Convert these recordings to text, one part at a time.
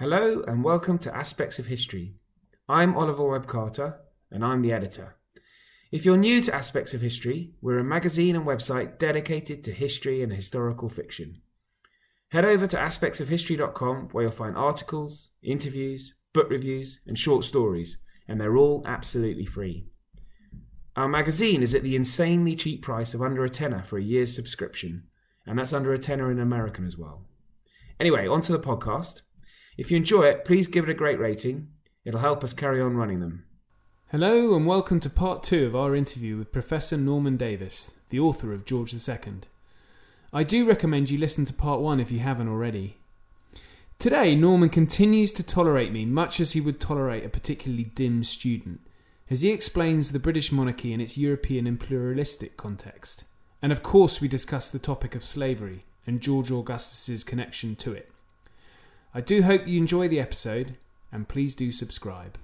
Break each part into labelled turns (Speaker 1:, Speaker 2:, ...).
Speaker 1: Hello and welcome to Aspects of History. I'm Oliver Webb Carter and I'm the editor. If you're new to Aspects of History, we're a magazine and website dedicated to history and historical fiction. Head over to aspectsofhistory.com where you'll find articles, interviews, book reviews, and short stories, and they're all absolutely free. Our magazine is at the insanely cheap price of under a tenner for a year's subscription, and that's under a tenner in American as well. Anyway, on to the podcast. If you enjoy it, please give it a great rating. It'll help us carry on running them. Hello, and welcome to part two of our interview with Professor Norman Davies, the author of George II. I do recommend you listen to part one if you haven't already. Today, Norman continues to tolerate me much as he would tolerate a particularly dim student, as he explains the British monarchy in its European and pluralistic context. And of course, we discuss the topic of slavery and George Augustus's connection to it. I do hope you enjoy the episode, and please do subscribe.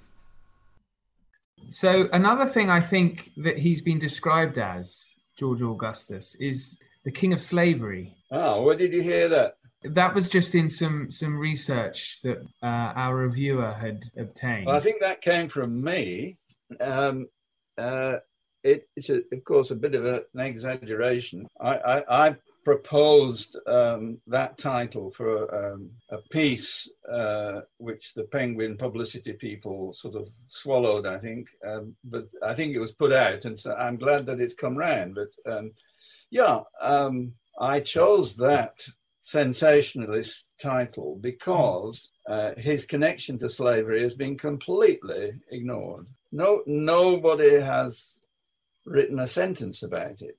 Speaker 1: So, another thing I think that he's been described as, George Augustus, is the king of slavery.
Speaker 2: Oh, where did you hear that?
Speaker 1: That was just in some some research that uh, our reviewer had obtained.
Speaker 2: Well, I think that came from me. Um, uh, it, it's a, of course a bit of a, an exaggeration. I, I, I proposed um, that title for um, a piece uh, which the Penguin publicity people sort of swallowed, I think. Um, but I think it was put out, and so I'm glad that it's come round. But um, yeah, um, I chose that sensationalist title because uh, his connection to slavery has been completely ignored. No, nobody has written a sentence about it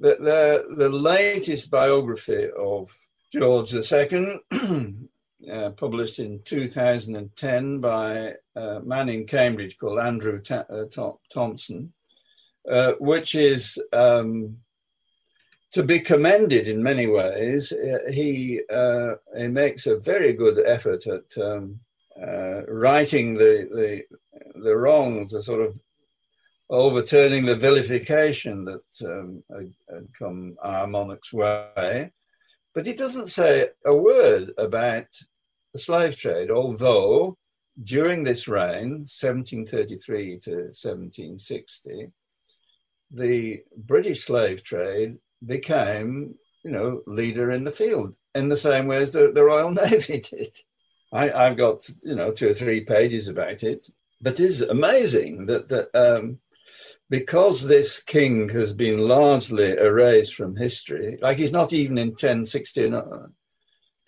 Speaker 2: the, the, the latest biography of George II, uh, published in 2010 by a man in Cambridge called Andrew Ta- uh, Thompson, uh, which is um, to be commended in many ways. Uh, he, uh, he makes a very good effort at um, uh, righting the, the, the wrongs, the sort of overturning the vilification that um, had, come our monarch's way. But he doesn't say a word about the slave trade, although during this reign, 1733 to 1760, the British slave trade became, you know, leader in the field in the same way as the, the Royal Navy did. I, have got, you know, two or three pages about it, but it is amazing that, that um, because this king has been largely erased from history, like he's not even in 1060 and, uh,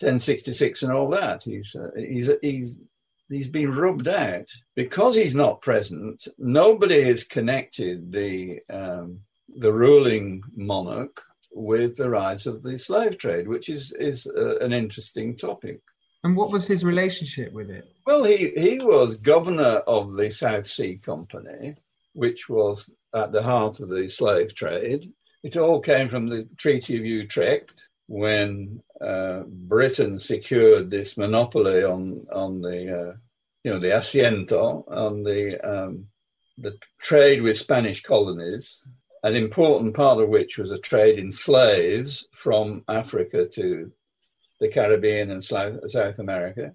Speaker 2: 1066 and all that. He's, uh, he's, he's, he's been rubbed out. Because he's not present, nobody has connected the, um, the ruling monarch with the rise of the slave trade, which is, is uh, an interesting topic.
Speaker 1: And what was his relationship with it?
Speaker 2: Well, he, he was governor of the South Sea Company which was at the heart of the slave trade. It all came from the Treaty of Utrecht when uh, Britain secured this monopoly on on the uh, you know the asiento on the um, the trade with Spanish colonies, an important part of which was a trade in slaves from Africa to the Caribbean and South America,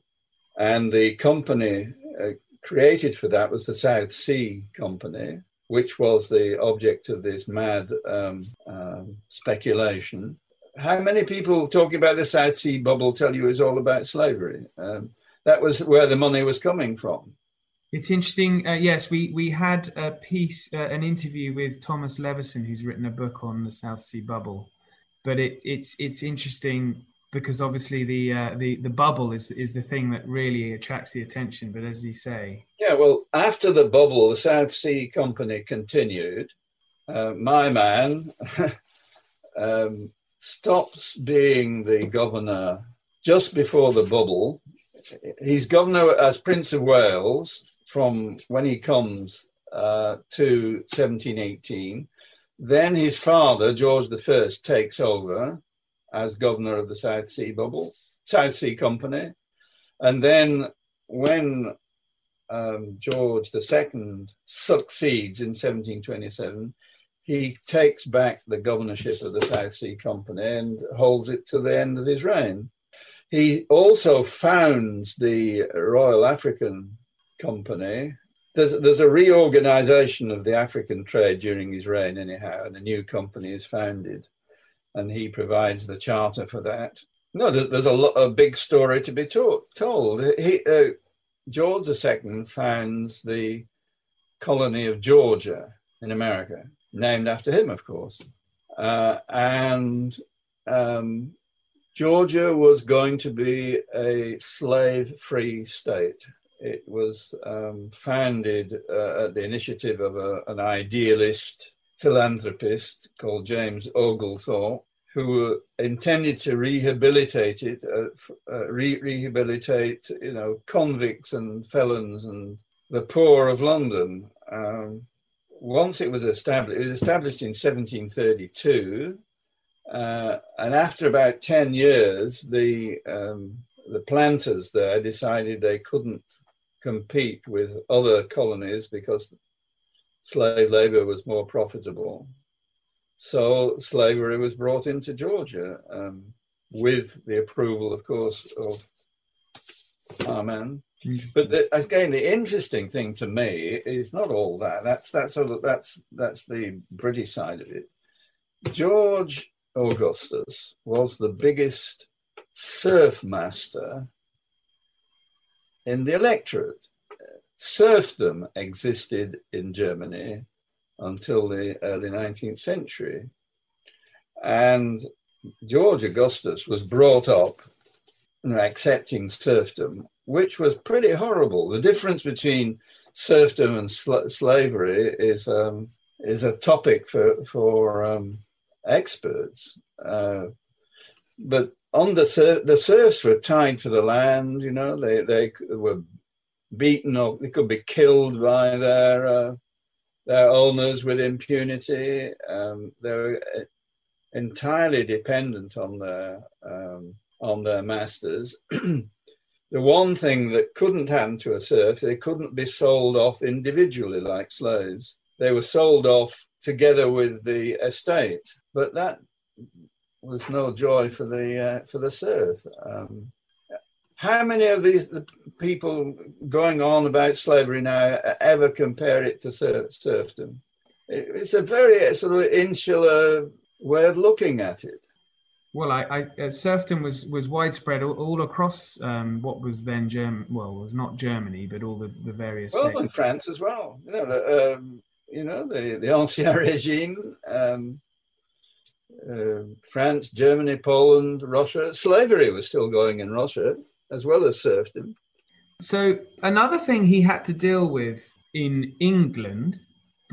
Speaker 2: and the company uh, created for that was the South Sea Company, which was the object of this mad um, um, speculation. How many people talking about the South Sea bubble tell you it's all about slavery? Um, that was where the money was coming from.
Speaker 1: It's interesting. Uh, yes, we we had a piece, uh, an interview with Thomas Levenson, who's written a book on the South Sea bubble. But it, it's it's interesting because obviously the uh, the the bubble is is the thing that really attracts the attention. But as you say,
Speaker 2: yeah, well, after the bubble, the South Sea Company continued. Uh, my man um, stops being the governor just before the bubble. He's governor as Prince of Wales from when he comes uh, to 1718. Then his father, George I, takes over as governor of the South Sea Bubble, South Sea Company. And then when um, George II succeeds in 1727, he takes back the governorship of the South Sea Company and holds it to the end of his reign. he also founds the Royal African Company. There's, there's a reorganization of the African trade during his reign, anyhow, and a new company is founded, and he provides the charter for that. No, there's a, lot, a big story to be to- told. He, uh, George II founds the colony of Georgia in America, named after him, of course. Uh, and um, Georgia was going to be a slave free state. It was um, founded uh, at the initiative of a, an idealist philanthropist called James Oglethorpe, who intended to rehabilitate it, uh, uh, re- rehabilitate, you know, convicts and felons and the poor of London. Um, once it was established, it was established in 1732, uh, and after about 10 years, the, um, the planters there decided they couldn't compete with other colonies because slave labor was more profitable. So slavery was brought into Georgia um, with the approval, of course, of Amen. But the, again, the interesting thing to me is not all that. That's that's sort of, that's that's the British side of it. George Augustus was the biggest serf master in the electorate. Serfdom existed in Germany until the early 19th century. And George Augustus was brought up accepting serfdom, which was pretty horrible. The difference between serfdom and sl- slavery is um, is a topic for for um, experts. Uh, but on the ser- the serfs were tied to the land. You know, they they were beaten or they could be killed by their uh, their owners with impunity. Um, they were uh, entirely dependent on their um, on their masters. the one thing that couldn't happen to a serf, they couldn't be sold off individually like slaves. They were sold off together with the estate, but that was no joy for the uh, for the serf. Um, how many of these the people going on about slavery now ever compare it to serf, serfdom? It's a very sort of insular way of looking at it.
Speaker 1: Well, I, I uh, serfdom was was widespread all, all across um, what was then German. Well, was not Germany, but all the, the various.
Speaker 2: Well, in France as well. You know, the, um, you know the the ancien regime, um, uh, France, Germany, Poland, Russia. Slavery was still going in Russia as well as serfdom.
Speaker 1: So another thing he had to deal with in England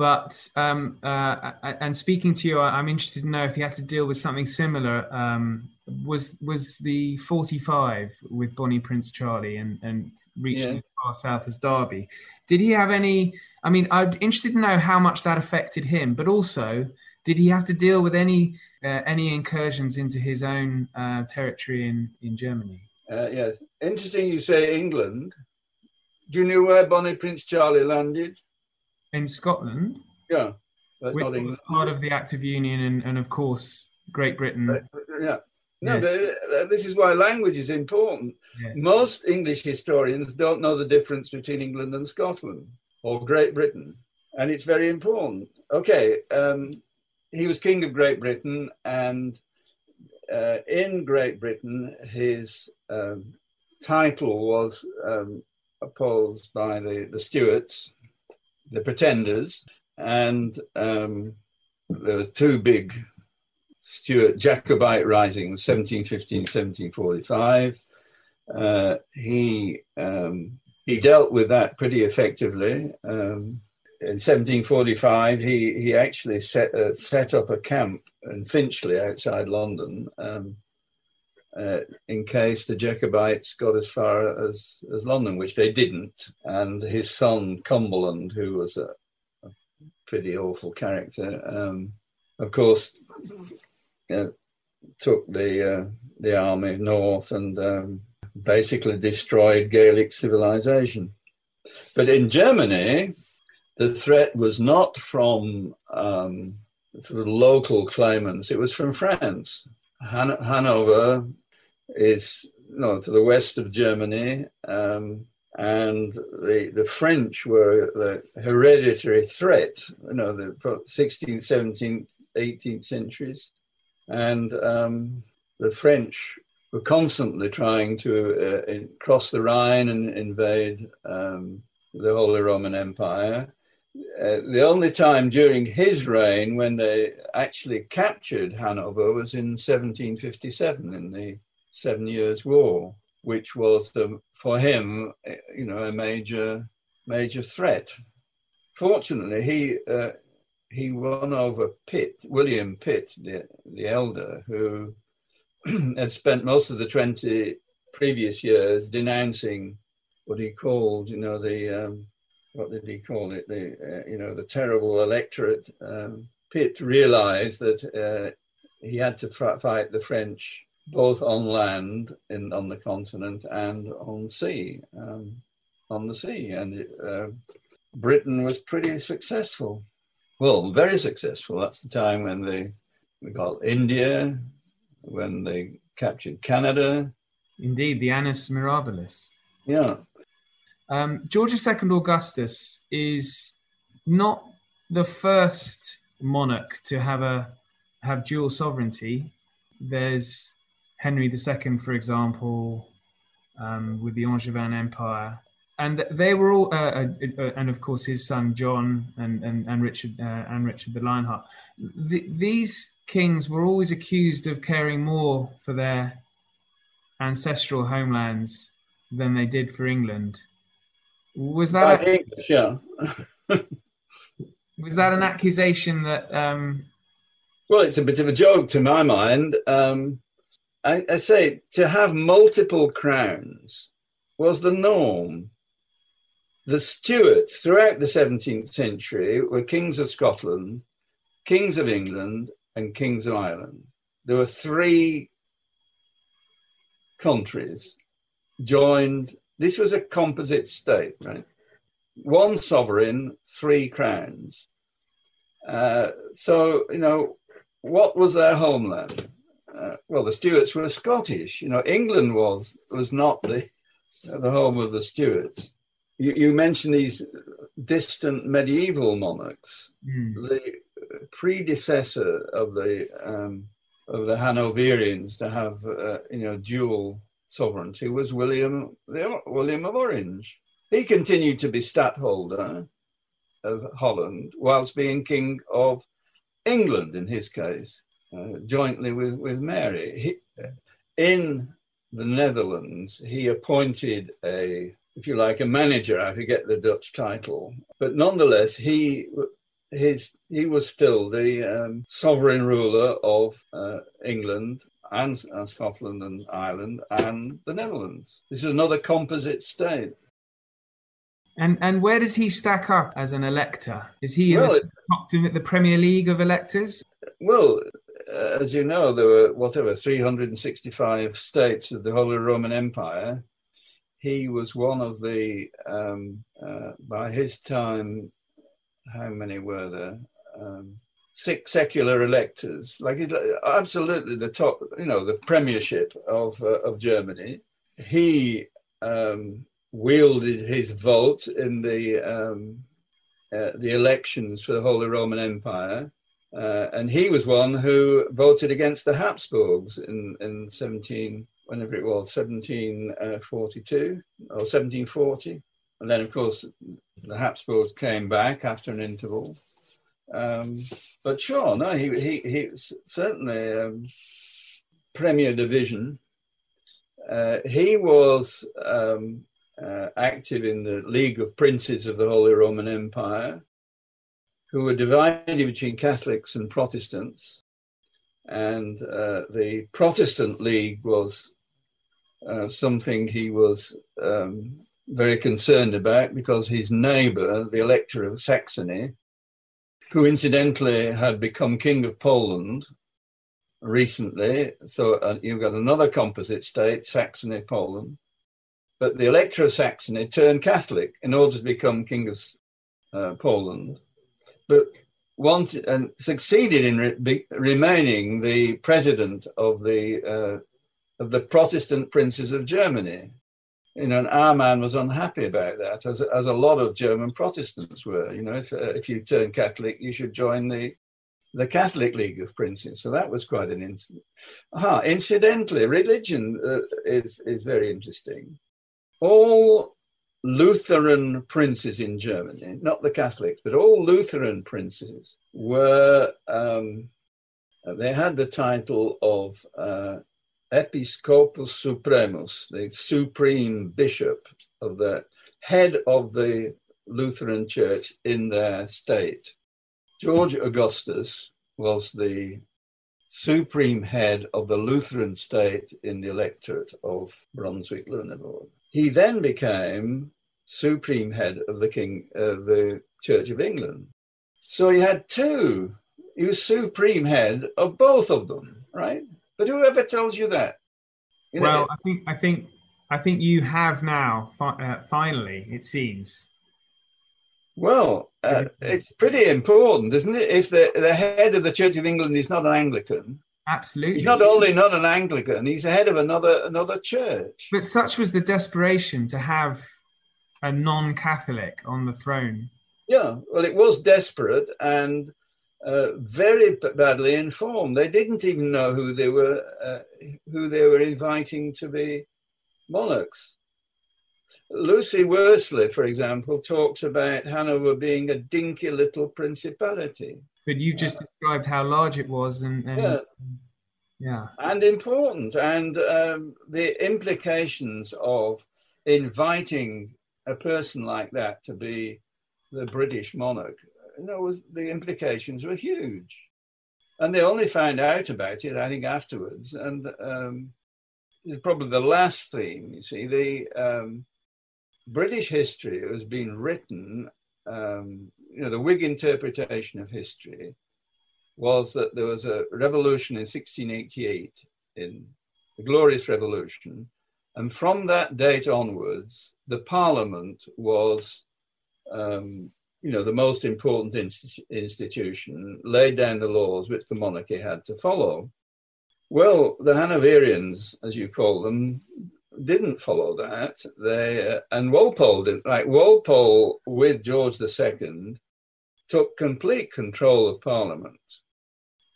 Speaker 1: but um, uh, and speaking to you, I'm interested to know if you had to deal with something similar. Um, was was the 45 with Bonnie Prince Charlie and and reaching yeah. as far south as Derby? Did he have any? I mean, I'm interested to know how much that affected him, but also did he have to deal with any uh, any incursions into his own uh, territory in in Germany?
Speaker 2: Uh, yeah, interesting. You say England. Do you know where Bonnie Prince Charlie landed?
Speaker 1: in Scotland.
Speaker 2: Yeah,
Speaker 1: that's which was part of the Act of Union, and, and of course Great Britain.
Speaker 2: Yeah. No, yeah. but uh, this is why language is important. Yes. Most English historians don't know the difference between England and Scotland or Great Britain, and it's very important. Okay, um, he was King of Great Britain, and uh, in Great Britain, his um, title was um, opposed by the, the Stuarts, the Pretenders, and um, there were two big Stuart Jacobite risings, 1715, 1745. Uh, he um, he dealt with that pretty effectively. Um, in 1745, he he actually set uh, set up a camp in Finchley outside London. Um, uh, in case the Jacobites got as far as, as London, which they didn't. And his son, Cumberland, who was a, a pretty awful character, um, of course, uh, took the, uh, the army north and um, basically destroyed Gaelic civilization. But in Germany, the threat was not from um, sort of local claimants, it was from France. Han- Hanover is no, to the west of Germany. Um, and the, the French were the hereditary threat, you know, the 16th, 17th, 18th centuries. And um, the French were constantly trying to uh, cross the Rhine and invade um, the Holy Roman Empire. Uh, the only time during his reign when they actually captured Hanover was in 1757 in the Seven Years' War, which was the, for him, uh, you know, a major major threat. Fortunately, he uh, he won over Pitt, William Pitt, the the elder, who had spent most of the 20 previous years denouncing what he called, you know, the, um, what did he call it? The, uh, you know, the terrible electorate. Um, Pitt realized that uh, he had to fight the French both on land in, on the continent and on sea, um, on the sea. And uh, Britain was pretty successful. Well, very successful. That's the time when they, we got India, when they captured Canada.
Speaker 1: Indeed, the Annus Mirabilis.
Speaker 2: Yeah.
Speaker 1: Um, George II Augustus is not the first monarch to have a have dual sovereignty. There's Henry II, for example, um, with the Angevin Empire, and they were all, uh, uh, uh, and of course his son John and and, and Richard uh, and Richard the Lionheart. The, these kings were always accused of caring more for their ancestral homelands than they did for England. Was that
Speaker 2: a, English, yeah?
Speaker 1: was that an accusation that? Um,
Speaker 2: well, it's a bit of a joke to my mind. Um, I, I say to have multiple crowns was the norm. The Stuarts throughout the 17th century were kings of Scotland, kings of England, and Kings of Ireland. There were three countries joined. This was a composite state, right? One sovereign, three crowns. Uh, so, you know, what was their homeland? Uh, well, the Stuarts were Scottish. You know, England was was not the the home of the Stuarts. You, you mentioned these distant medieval monarchs. Mm. The predecessor of the um, of the Hanoverians to have uh, you know dual sovereignty was William William of Orange. He continued to be stadtholder of Holland whilst being king of England in his case, uh, jointly with with Mary. He, in the Netherlands, he appointed a if you like, a manager. I forget the Dutch title, but nonetheless, he his he was still the um, sovereign ruler of uh, England and uh, Scotland and Ireland and the Netherlands. This is another composite state.
Speaker 1: And and where does he stack up as an elector? Is he well, in the, the Premier League of electors?
Speaker 2: Well, uh, as you know, there were whatever 365 states of the Holy Roman Empire. He was one of the, um, uh, by his time, how many were there? Um, six secular electors, like absolutely the top, you know, the premiership of uh, of Germany. He um, wielded his vote in the um, uh, the elections for the Holy Roman Empire, uh, and he was one who voted against the Habsburgs in in seventeen whenever it was 1742 uh, or 1740 and then of course the Habsburgs came back after an interval. Um, but sure, no, he he he certainly um, Premier Division. Uh, he was um, uh, active in the League of Princes of the Holy Roman Empire, who were divided between Catholics and Protestants. And uh, the Protestant League was uh, something he was um, very concerned about because his neighbor, the Elector of Saxony, who incidentally had become King of Poland recently, so uh, you've got another composite state, Saxony, Poland. But the Elector of Saxony turned Catholic in order to become King of uh, Poland, but wanted and succeeded in re- be, remaining the president of the uh, of the Protestant princes of Germany. You know, and our man was unhappy about that, as, as a lot of German Protestants were. You know, if, uh, if you turn Catholic, you should join the the Catholic League of Princes. So that was quite an incident. Aha, incidentally, religion uh, is, is very interesting. All Lutheran princes in Germany, not the Catholics, but all Lutheran princes were, um, they had the title of uh, Episcopus Supremus, the supreme bishop of the head of the Lutheran Church in their state. George Augustus was the supreme head of the Lutheran state in the electorate of Brunswick Lüneburg. He then became supreme head of the king of the Church of England. So he had two. He was supreme head of both of them, right? But whoever tells you that?
Speaker 1: You well, I think I think I think you have now. Uh, finally, it seems.
Speaker 2: Well, uh, it's pretty important, isn't it? If the the head of the Church of England is not an Anglican,
Speaker 1: absolutely,
Speaker 2: he's not only not an Anglican, he's the head of another another church.
Speaker 1: But such was the desperation to have a non-Catholic on the throne.
Speaker 2: Yeah, well, it was desperate, and uh, very badly informed. They didn't even know who they were uh, who they were inviting to be monarchs. Lucy Worsley, for example, talks about Hanover being a dinky little principality.
Speaker 1: But you just uh, described how large it was, and, and yeah.
Speaker 2: yeah, and important, and um, the implications of inviting a person like that to be the British monarch know, was the implications were huge. And they only found out about it, I think, afterwards. And um, it's probably the last theme. You see, the um, British history has been written. Um, you know, the Whig interpretation of history was that there was a revolution in 1688, in the Glorious Revolution, and from that date onwards, the Parliament was um, you know, the most important institu- institution, laid down the laws which the monarchy had to follow. Well, the Hanoverians, as you call them, didn't follow that. They uh, and Walpole didn't. Like Walpole, with George II, took complete control of Parliament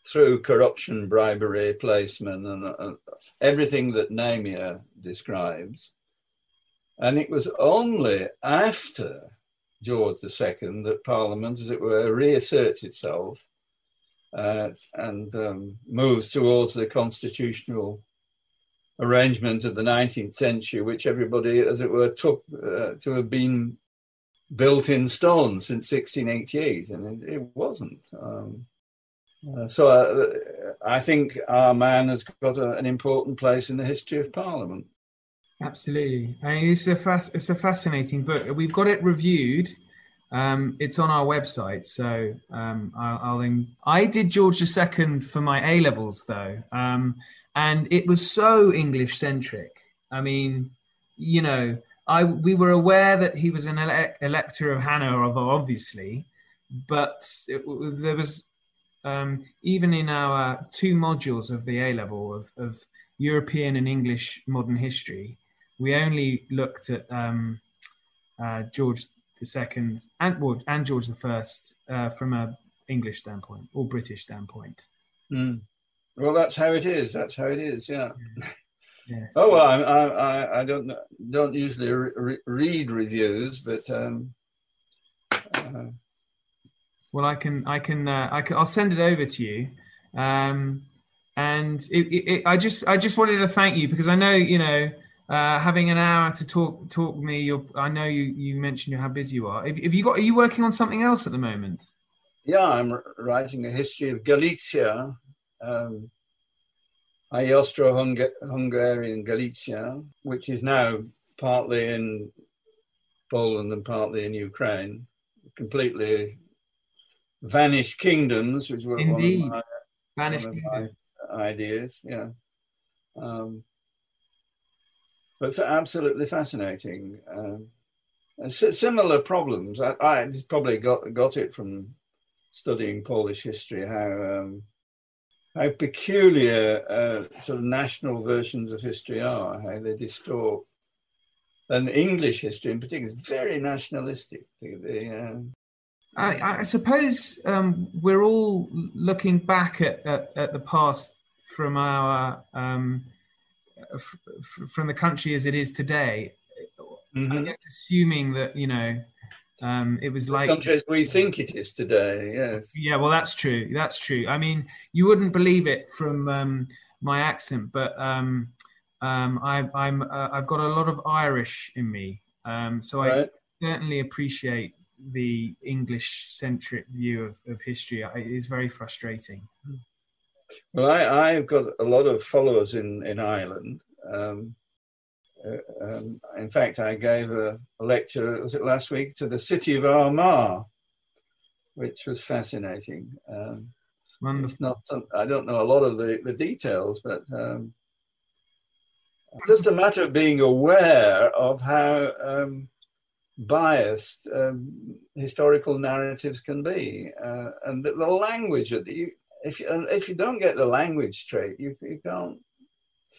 Speaker 2: through corruption, bribery, placement, and uh, everything that Namier describes. And it was only after George II that Parliament, as it were, reasserts itself uh, and um, moves towards the constitutional arrangement of the 19th century, which everybody, as it were, took uh, to have been built in stone since 1688, and it, it wasn't. Um, uh, so uh, I think our man has got a, an important place in the history of Parliament.
Speaker 1: Absolutely. I mean, it's a fas- it's a fascinating book. We've got it reviewed. Um, it's on our website, so um, I'll. I'll in- I did George II for my A levels though, um, and it was so English centric. I mean, you know, I we were aware that he was an ele- elector of Hanover, obviously, but it, there was um, even in our two modules of the A level of, of European and English modern history, we only looked at um, uh, George II and, well, and George I uh, from a English standpoint or British standpoint.
Speaker 2: Mm. Well, that's how it is. That's how it is. Yeah. Yes. Oh well, I, I, I don't don't usually re- read reviews, but um,
Speaker 1: uh, well, I can I can uh, I can I'll send it over to you. Um, and it, it, it, I just I just wanted to thank you because I know you know uh, having an hour to talk talk me. You're, I know you you mentioned how busy you are. Have, have, you got? Are you working on something else at the moment?
Speaker 2: Yeah, I'm writing a history of Galicia, um, Austro-Hungarian Galicia, which is now partly in Poland and partly in Ukraine. Completely vanished kingdoms, which were
Speaker 1: Indeed.
Speaker 2: one of my,
Speaker 1: vanished one of
Speaker 2: my ideas. Yeah. Um, but absolutely fascinating. Um, similar problems. I, I, probably got got it from studying Polish history. How um, how peculiar uh, sort of national versions of history are, how they distort. And English history, in particular, is very nationalistic. The, uh,
Speaker 1: I, I, suppose um, we're all looking back at, at, at the past from our um, f- from the country as it is today. Mm-hmm. I guess assuming that you know um, it was like
Speaker 2: country as we think it is today. Yes.
Speaker 1: Yeah, well, that's true. That's true. I mean, you wouldn't believe it from um, my accent, but um, um I, I'm uh, I've got a lot of Irish in me, um, so right. I certainly appreciate the English centric view of, of history. It is very frustrating.
Speaker 2: Well, I, I've got a lot of followers in in Ireland. Um, uh, um, in fact, I gave a, a, lecture, was it last week, to the city of Armagh, which was fascinating. Um, it's not some, I don't know a lot of the, the details, but um, just a matter of being aware of how um, biased um, historical narratives can be, uh, and the, the language that the, if you, if you don't get the language straight, you, you can't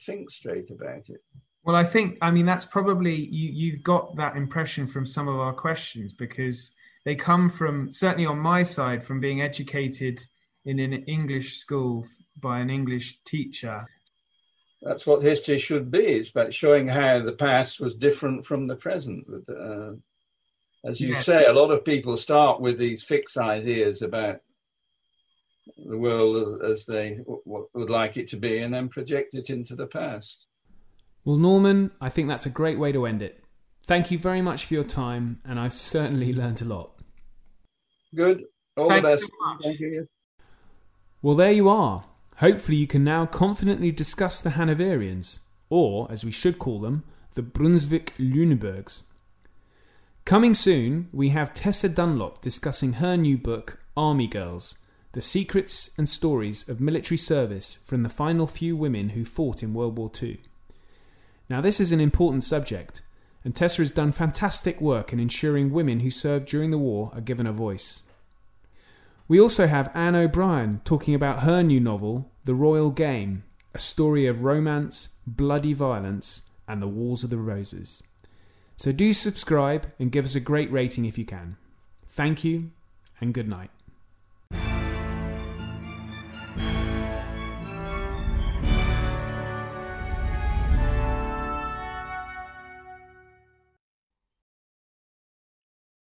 Speaker 2: think straight about it.
Speaker 1: Well, I think, I mean, that's probably, you, you've got that impression from some of our questions because they come from, certainly on my side, from being educated in an English school by an English teacher.
Speaker 2: That's what history should be. It's about showing how the past was different from the present. Uh, as you yes. say, a lot of people start with these fixed ideas about the world as they would like it to be and then project it into the past.
Speaker 3: Well, Norman, I think that's a great way to end it. Thank you very much for your time, and I've certainly learned a lot.
Speaker 2: Good. All Thanks the best. So Thank you.
Speaker 3: Well, there you are. Hopefully, you can now confidently discuss the Hanoverians, or, as we should call them, the Brunswick Lüneburgs. Coming soon, we have Tessa Dunlop discussing her new book, Army Girls The Secrets and Stories of Military Service from the Final Few Women Who Fought in World War II. Now, this is an important subject, and Tessa has done fantastic work in ensuring women who served during the war are given a voice. We also have Anne O'Brien talking about her new novel, The Royal Game, a story of romance, bloody violence, and the Wars of the Roses. So do subscribe and give us a great rating if you can. Thank you, and good night.